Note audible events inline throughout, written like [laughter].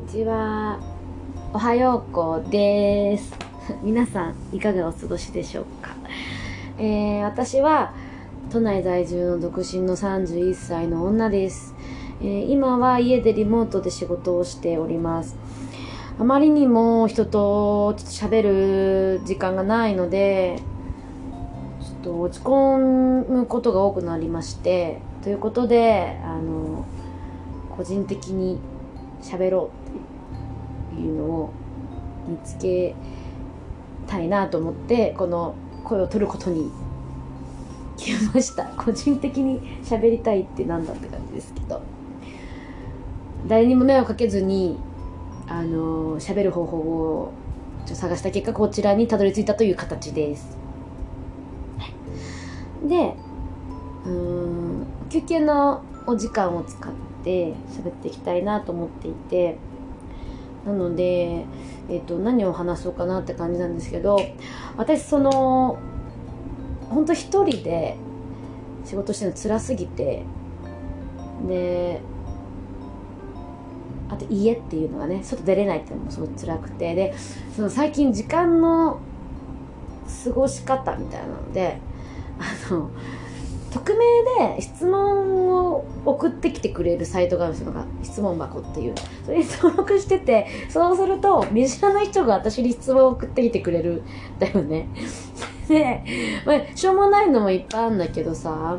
にちは。おはようこです。[laughs] 皆さん、いかがお過ごしでしょうか？えー、私は、都内在住の独身の31歳の女です。えー今は家でリモートで仕事をしております。あまりにも人とちょっと喋る時間がないので、ちょっと落ち込むことが多くなりまして、ということで、あの、個人的に喋ろうていうのを見つけたいなと思ってこの声を取ることに決めました。[laughs] 個人的に喋りたいってなんだって感じですけど。誰にも迷惑かけずにあの喋る方法を探した結果こちらにたどり着いたという形です。でうーん休憩のお時間を使って喋っていきたいなと思っていてなので、えっと何を話そうかなって感じなんですけど私その本当一人で仕事してるの辛すぎてであと家っていうのがね外出れないっていうのもすごい辛くてでその最近時間の過ごし方みたいなのであの匿名で質問を送ってきてくれるサイトがあるんですよ。質問箱っていう。それに登録しててそうすると見知らない人が私に質問を送ってきてくれるだよね。[laughs] で、まあ、しょうもないのもいっぱいあるんだけどさ。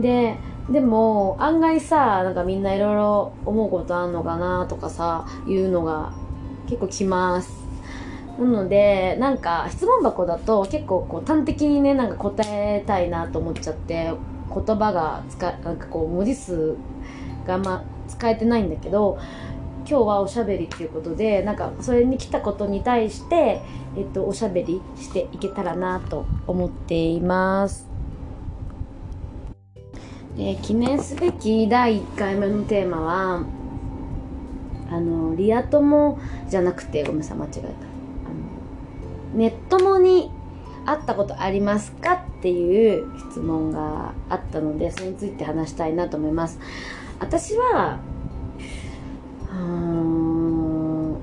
ででも案外さなんかみんないろいろ思うことあんのかなとかさいうのが結構きます。なのでなんか質問箱だと結構こう端的にねなんか答えたいなと思っちゃって言葉が使なんかこう文字数があんま使えてないんだけど今日はおしゃべりっていうことでなんかそれに来たことに対して、えっと、おしゃべりしていけたらなと思っています。で記念すべき第1回目のテーマはあのリア友じゃなくてごめんなさい間違えたネッ友に会ったことありますかっていう質問があったのでそれについて話したいなと思います。私はうん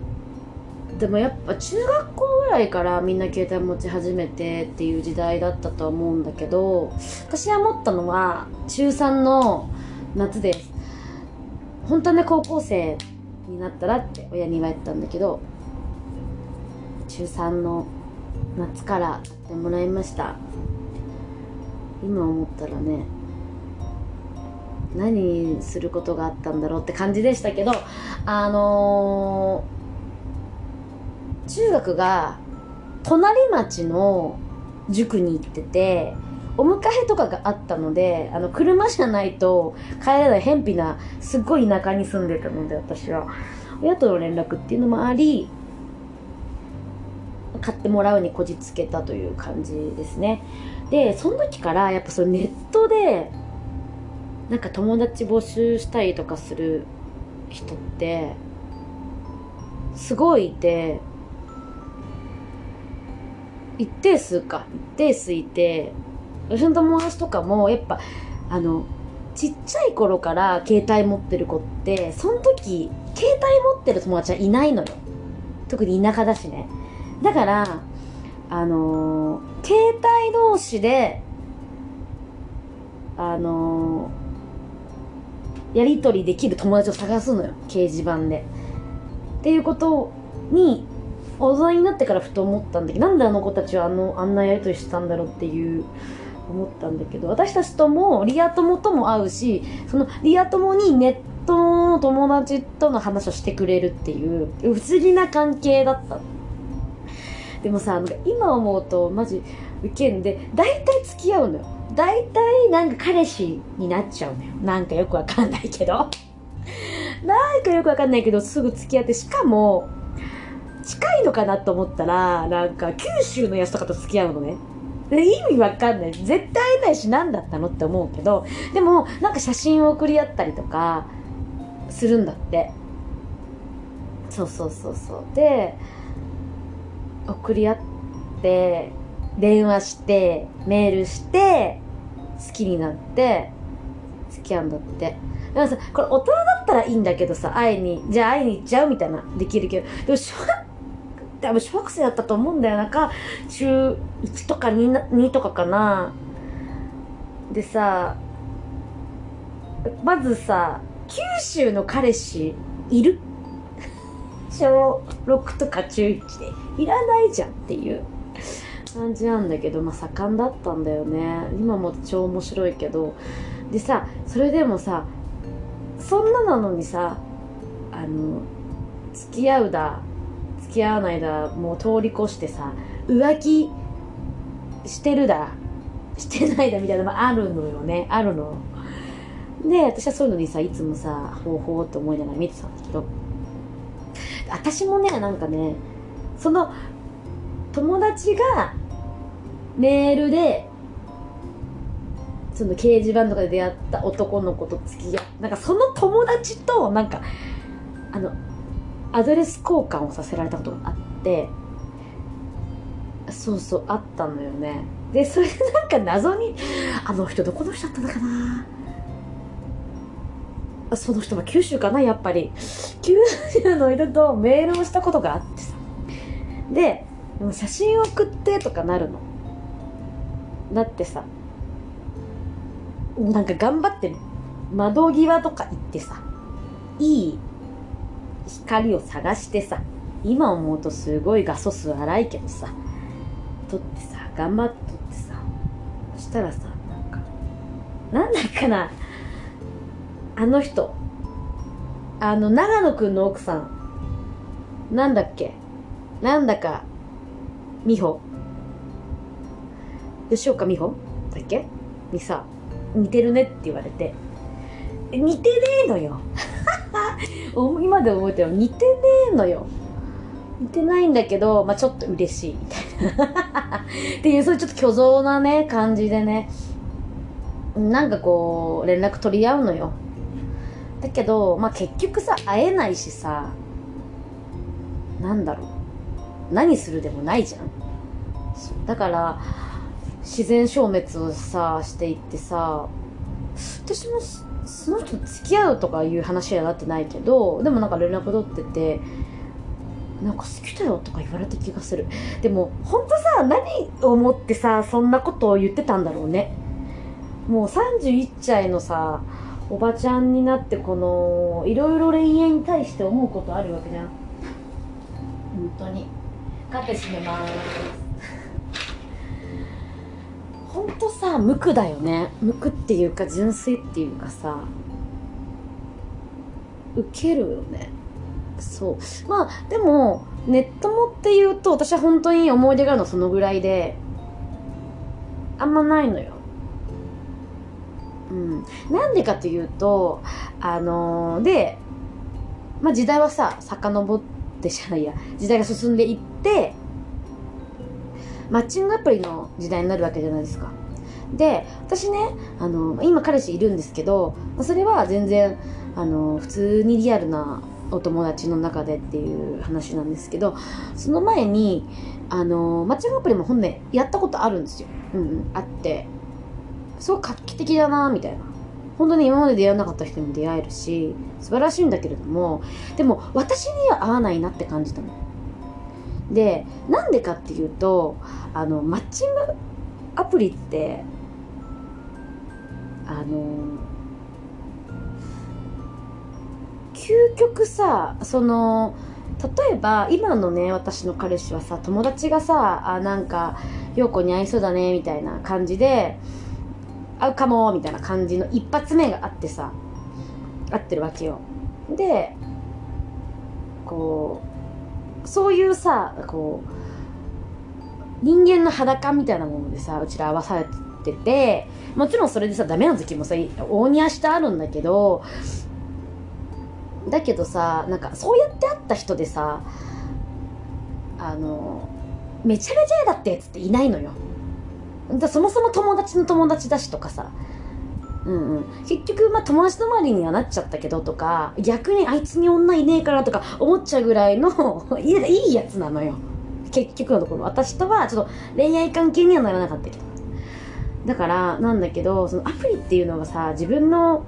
でもやっぱ中学校ぐらいからみんな携帯持ち始めてっていう時代だったと思うんだけど私は思ったのは中3の夏です。本当はね高校生になったらって親に言われてたんだけど中3の夏から買ってもらいました。今思ったらね何することがあったんだろうって感じでしたけどあのー中学が隣町の塾に行っててお迎えとかがあったのであの車じゃないと帰れない偏僻なすっごい田舎に住んでたので私は。親との連絡っていうのもあり買ってもらうにこじつけたという感じですね。でその時からやっぱそのネットでなんか友達募集したりとかする人ってすごいいて一定数か一定数いて私の友達とかもやっぱあのちっちゃい頃から携帯持ってる子ってその時携帯持ってる友達はいないのよ。特に田舎だしね。だからあのー携帯同士であのーやり取りできる友達を探すのよ。掲示板で。っていうことに大人になってからふと思ったんだけどなんであの子たちはあのあんなやり取りしてたんだろうっていう思ったんだけど私たちともリア友とも会うしそのリア友にネットの友達との話をしてくれるっていう不思議な関係だった。でもさなんか今思うとマジウケんで大体付き合うのよ。大体なんか彼氏になっちゃうのよ。なんかよくわかんないけど。[laughs] なんかよくわかんないけどすぐ付き合ってしかも近いのかなと思ったらなんか九州のやつとかと付き合うのね。で意味わかんない。絶対会えないし何だったのって思うけど。でもなんか写真を送り合ったりとかするんだって。そうそうそうそう。で送り合って電話してメールして好きになって付き合うんだって。だからさこれ大人だったらいいんだけどさ会いにじゃあ会いに行っちゃうみたいなできるけどでも小学多分小学生だったと思うんだよなんか中1とか 2, 2とかかな。でさまずさ九州の彼氏いる？小6とか中1でいらないじゃんっていう感じなんだけどまあ盛んだったんだよね。今も超面白いけど。でさそれでもさそんななのにさあの付き合うだ付き合わないだもう通り越してさ浮気してるだしてないだみたいなのもあるのよね。あるの。で私はそういうのにさいつもさほうほうって思いながら見てたんだけど。私もねなんかねその友達がメールでその掲示板とかで出会った男の子と付き合う。なんかその友達となんかあのアドレス交換をさせられたことがあってそうそうあったのよね。でそれなんか謎にあの人どこの人だったのかな？その人は九州かなやっぱり。九州の人とメールをしたことがあってさ。で写真送ってとかなるの。だってさなんか頑張って窓際とか行ってさいい光を探してさ今思うとすごい画素数荒いけどさ撮ってさ頑張って撮ってさそしたらさなんかなんだっかな。あの人。あの長野くんの奥さん。なんだっけ？なんだか美穂。吉岡美穂？だっけ？にさ似てるねって言われて。似てねえのよ。[laughs] 今で覚えてる。似てねえのよ。似てないんだけど、まあ、ちょっと嬉しい。[laughs] っていうそういうちょっと虚像なね感じでね。なんかこう連絡取り合うのよ。だけど、まあ、結局さ会えないしさなんだろう。何するでもないじゃん。だから自然消滅をさしていってさ私もその人と付き合うとかいう話にはなってないけどでもなんか連絡取っててなんか好きだよとか言われた気がする。でもほんとさ何を思ってさそんなことを言ってたんだろうね。もう31歳のさおばちゃんになってこのいろいろ恋愛に対して思うことあるわけじゃん。本当に。カフェ閉めますほんとさ無垢だよね。無垢っていうか純粋っていうかさ。ウケるよね。そう。まあでもネットもっていうと私は本当に思い出があるのそのぐらいで。あんまないのようん。でかっていうとあのー、でまあ時代はさ遡ってじゃないや。時代が進んでいってマッチングアプリの時代になるわけじゃないですか。で私ねあの今彼氏いるんですけどそれは全然あの普通にリアルなお友達の中でっていう話なんですけどその前にあのマッチングアプリも本ねやったことあるんですよ、うん、あって。すごく画期的だなみたいな。本当に今まで出会わなかった人にも出会えるし素晴らしいんだけれどもでも私には合わないなって感じたの。でなんでかっていうとあのマッチングアプリってあの究極さその例えば今のね私の彼氏はさ友達がさあなんか陽子に会いそうだねみたいな感じで会うかもみたいな感じの一発目があってさ会ってるわけよ。でこうそういうさこう人間の裸みたいなものでさうちら合わされててもちろんそれでさダメな時もさ大に足してあるんだけどだけどさなんかそうやって会った人でさあのめちゃめちゃ嫌だってやつっていないのよ。だそもそも友達の友達だしとかさ。うんうん、結局、まあ、友達の周りにはなっちゃったけどとか逆にあいつに女いねえからとか思っちゃうぐらいの [laughs] いいやつなのよ。結局のところ。私とはちょっと恋愛関係にはならなかったけど。だからなんだけどそのアプリっていうのがさ自分の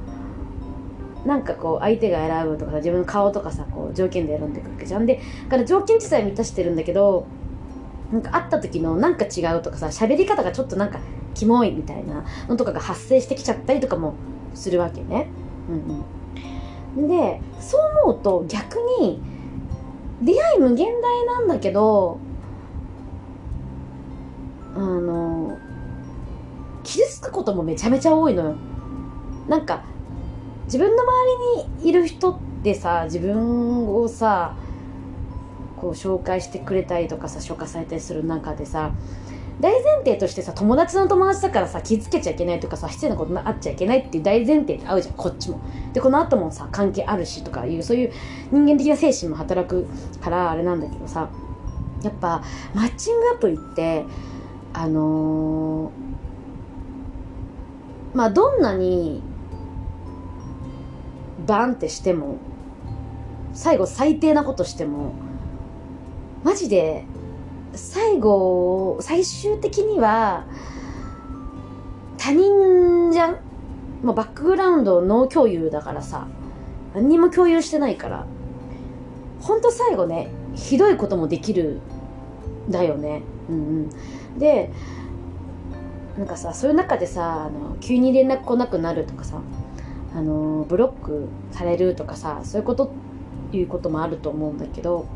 なんかこう相手が選ぶとかさ自分の顔とかさこう条件で選んでくるわけじゃん。でだから条件自体満たしてるんだけどなんか会った時のなんか違うとかさ喋り方がちょっとなんかキモいみたいなのとかが発生してきちゃったりとかもするわけね。うんうん、でそう思うと逆に出会い無限大なんだけどあの傷つくこともめちゃめちゃ多いのよ。なんか自分の周りにいる人ってさ自分をさこう紹介してくれたりとかさ紹介されたりする中でさ大前提としてさ友達の友達だからさ気付けちゃいけないとかさ失礼なことあっちゃいけないっていう大前提で合うじゃんこっちも。でこの後もさ関係あるしとかいうそういう人間的な精神も働くからあれなんだけどさやっぱマッチングアプリってあのー、まあどんなにバンってしても最後最低なことしてもマジで最後最終的には他人じゃん？もうバックグラウンドノー共有だからさ。何にも共有してないから。ほんと最後ねひどいこともできるだよね。うんうん。でなんかさそういう中でさあの急に連絡来なくなるとかさあのブロックされるとかさそういうこということもあると思うんだけど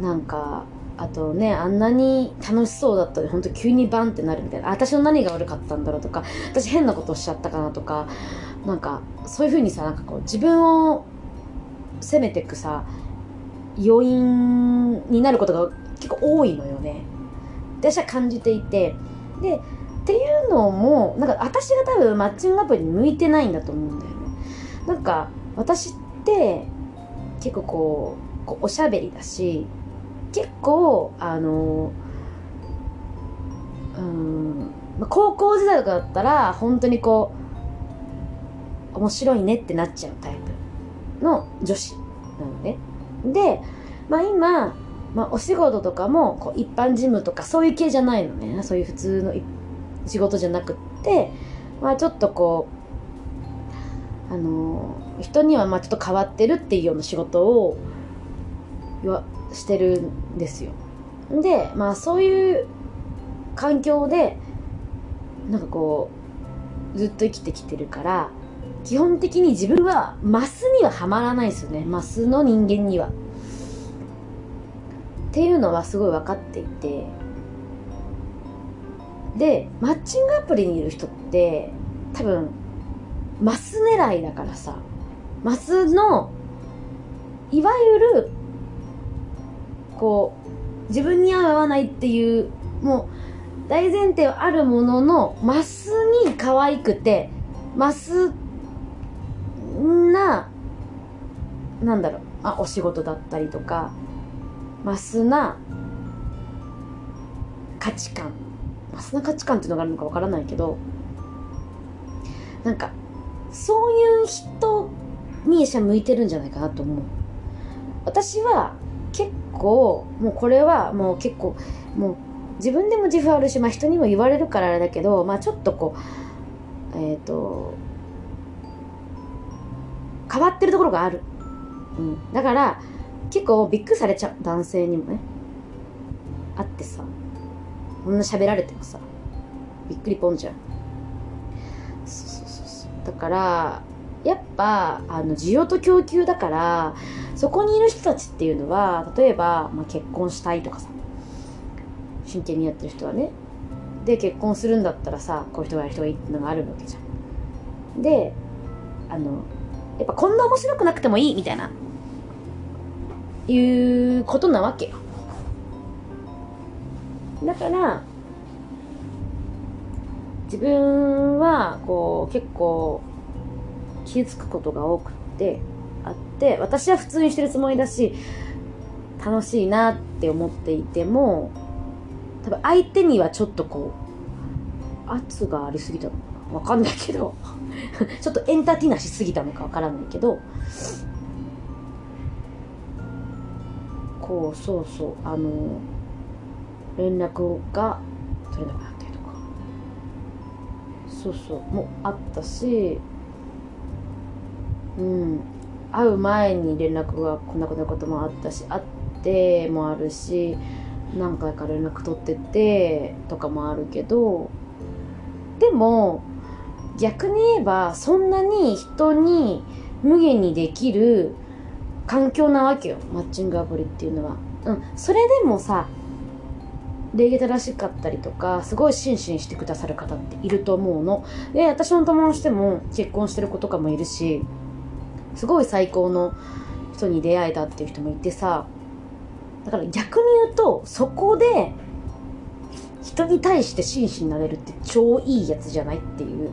なんかあとねあんなに楽しそうだったのに本当急にバンってなるみたいな。私の何が悪かったんだろうとか私変なことしちゃったかなとかなんかそういうふうにさなんかこう自分を責めてくさ要因になることが結構多いのよね。私は感じていて。でっていうのもなんか私が多分マッチングアプリに向いてないんだと思うんだよね。なんか私って結構こうこうおしゃべりだし結構あのうん高校時代とかだったら本当にこう面白いねってなっちゃうタイプの女子なのね。で、まあ、今、まあ、お仕事とかもこう一般事務とかそういう系じゃないのね。そういう普通の仕事じゃなくってまあちょっとこうあの人にはまあちょっと変わってるっていうような仕事をしてるんですよ。でまあそういう環境でなんかこうずっと生きてきてるから基本的に自分はマスにははまらないですよね。マスの人間には。っていうのはすごい分かっていて。でマッチングアプリにいる人って多分マス狙いだからさ。マスのいわゆるこう自分に合わないっていうもう大前提はあるもののマスに可愛くてマスななんだろうあお仕事だったりとかマスな価値観。マスな価値観っていうのがあるのかわからないけどなんかそういう人にしゃ向いてるんじゃないかなと思う。私は結構もうこれはもう結構もう自分でも自負あるし、まあ、人にも言われるからあれだけど、まあ、ちょっとこうえっ、ー、と変わってるところがある、うん、だから結構びっくりされちゃう。男性にもね。あってさ。こんな喋られてもさ。びっくりぽんじゃん。そうそうそうそう。だからやっぱあの需要と供給だからそこにいる人たちっていうのは例えば、まあ、結婚したいとかさ真剣にやってる人はね。で結婚するんだったらさこういう人がいる人がいいっていうのがあるわけじゃん。であのやっぱこんな面白くなくてもいいみたいな。いうことなわけよ。だから自分はこう結構気づくことが多くてあって私は普通にしてるつもりだし楽しいなって思っていても多分相手にはちょっとこう圧がありすぎたのかな。わかんないけど [laughs] ちょっとエンターテイナーしすぎたのかわからないけどこうそうそうあの連絡が取れなくなったりとか。そうそうもあったしうん。会う前に連絡が来なくなることもあったし会ってもあるし何回か連絡取っててとかもあるけどでも逆に言えばそんなに人に無限にできる環境なわけよマッチングアプリっていうのは。うん、それでもさ礼儀正しかったりとかすごい真摯にしてくださる方っていると思うの。で私の友達でも結婚してる子とかもいるしすごい最高の人に出会えたっていう人もいてさだから逆に言うとそこで人に対して真摯になれるって超いいやつじゃないっていう。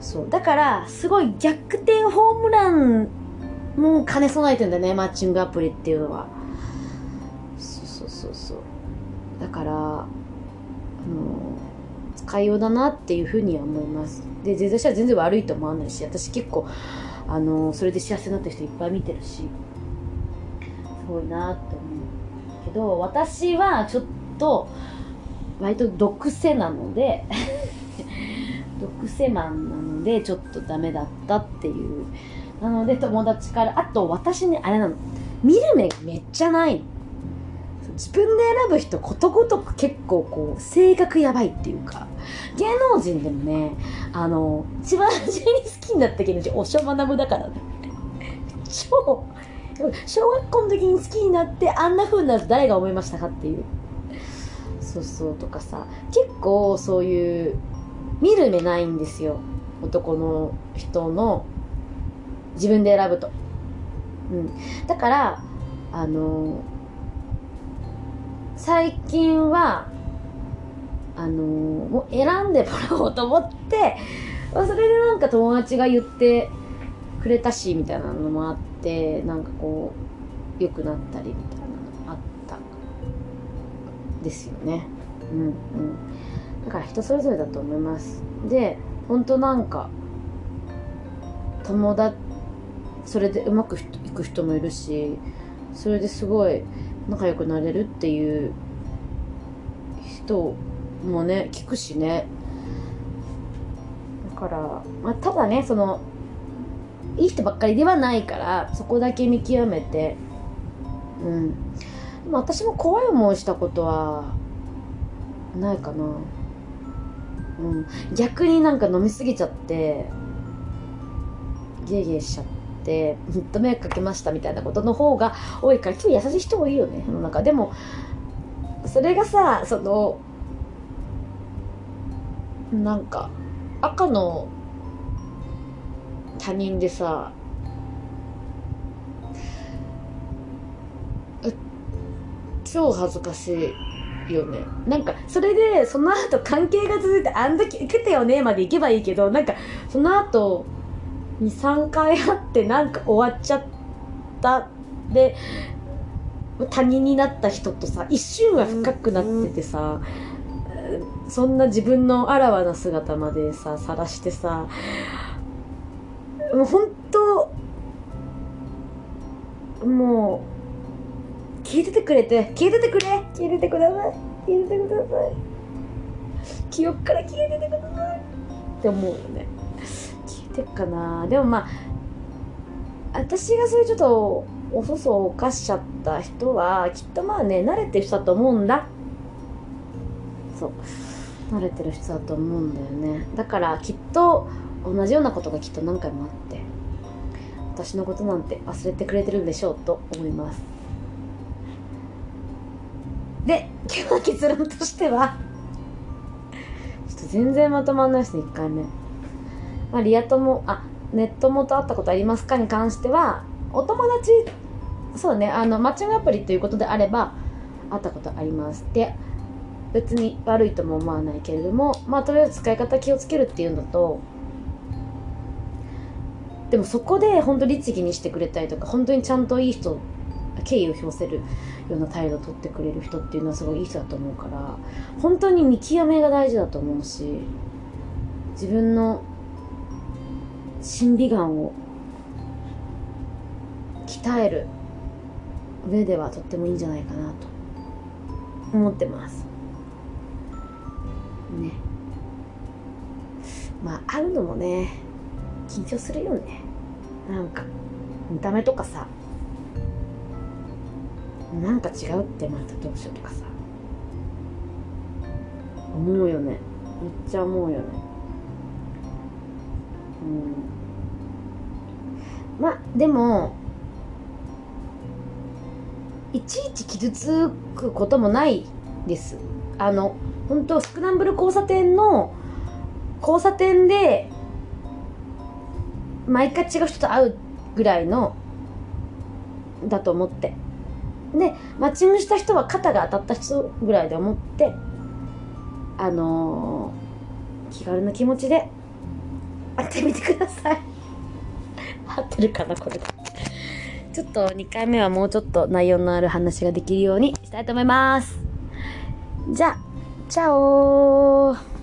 そう。だからすごい逆転ホームランも兼ね備えてんだねマッチングアプリっていうのは。そうそうそうそう。だからあの使いようだなっていうふうには思います。で全然私は全然悪いと思わないし私結構あのそれで幸せになった人いっぱい見てるしすごいなって思うけど私はちょっと割と毒性なので [laughs] 毒性マンなのでちょっとダメだったっていう。なので友達からあと私にあれなの。見る目めっちゃない自分で選ぶ人ことごとく結構こう性格やばいっていうか。芸能人でもねあの一番初めに好きになった芸能人おしょ学だからね。超小学校の時に好きになってあんな風になると誰が思いましたかっていう。そうそうとかさ。結構そういう見る目ないんですよ。男の人の自分で選ぶと。うん。だからあの最近はあのもう選んでもらおうと思ってそれでなんか友達が言ってくれたしみたいなのもあってなんかこう良くなったりみたいなのあったですよね。うんうん。だから人それぞれだと思います。で本当なんか友達それでうまくいく人もいるしそれですごい仲良くなれるっていう人もね聞くしね。だから、まあ、ただねそのいい人ばっかりではないからそこだけ見極めて。うん。でも私も怖い思いしたことはないかな。うん。逆になんか飲みすぎちゃってゲーゲーしちゃってずっと迷惑かけましたみたいなことの方が多いから今日優しい人多いよね世の中。でもそれがさそのなんか赤の他人でさ超恥ずかしいよね。なんかそれでその後関係が続いてあん時受けたよねまで行けばいいけどなんかその後23回あってなんか終わっちゃった。で他人になった人とさ一瞬は深くなっててさ、うん、そんな自分のあらわな姿までさ晒してさもう本当もう消えててくれて消えててくれ消えててください消えててください。記憶から消えててください。って思うよね。聞いてっかな。でもまあ私がそういうちょっとおそそを犯しちゃった人はきっとまあね慣れてる人だと思うんだ。そ慣れてる人だと思うんだよね。だからきっと同じようなことがきっと何回もあって私のことなんて忘れてくれてるんでしょうと思います。で今日の結論としてはちょっと全然まとまんないですね1回目。まあ、リア友あネット元会ったことありますかに関してはお友達そうねあのマッチングアプリということであれば会ったことあります。で別に悪いとも思わないけれどもまあとりあえず使い方気をつけるっていうのとでもそこで本当律儀にしてくれたりとか本当にちゃんといい人敬意を表せるような態度をとってくれる人っていうのはすごいいい人だと思うから本当に見極めが大事だと思うし自分の審美眼を鍛える上ではとってもいいんじゃないかなと思ってます。ね。まあ会うのもね緊張するよね。なんか見た目とかさなんか違うってまたどうしようとかさ。思うよね。めっちゃ思うよね。うん。まあでもいちいち傷つくこともないです。あの本当スクランブル交差点の交差点で毎回違う人と会うぐらいのだと思って。でマッチングした人は肩が当たった人ぐらいで思ってあのー、気軽な気持ちで会ってみてください。[laughs] 合ってるかなこれ。ちょっと2回目はもうちょっと内容のある話ができるようにしたいと思います。じゃあ Ciao.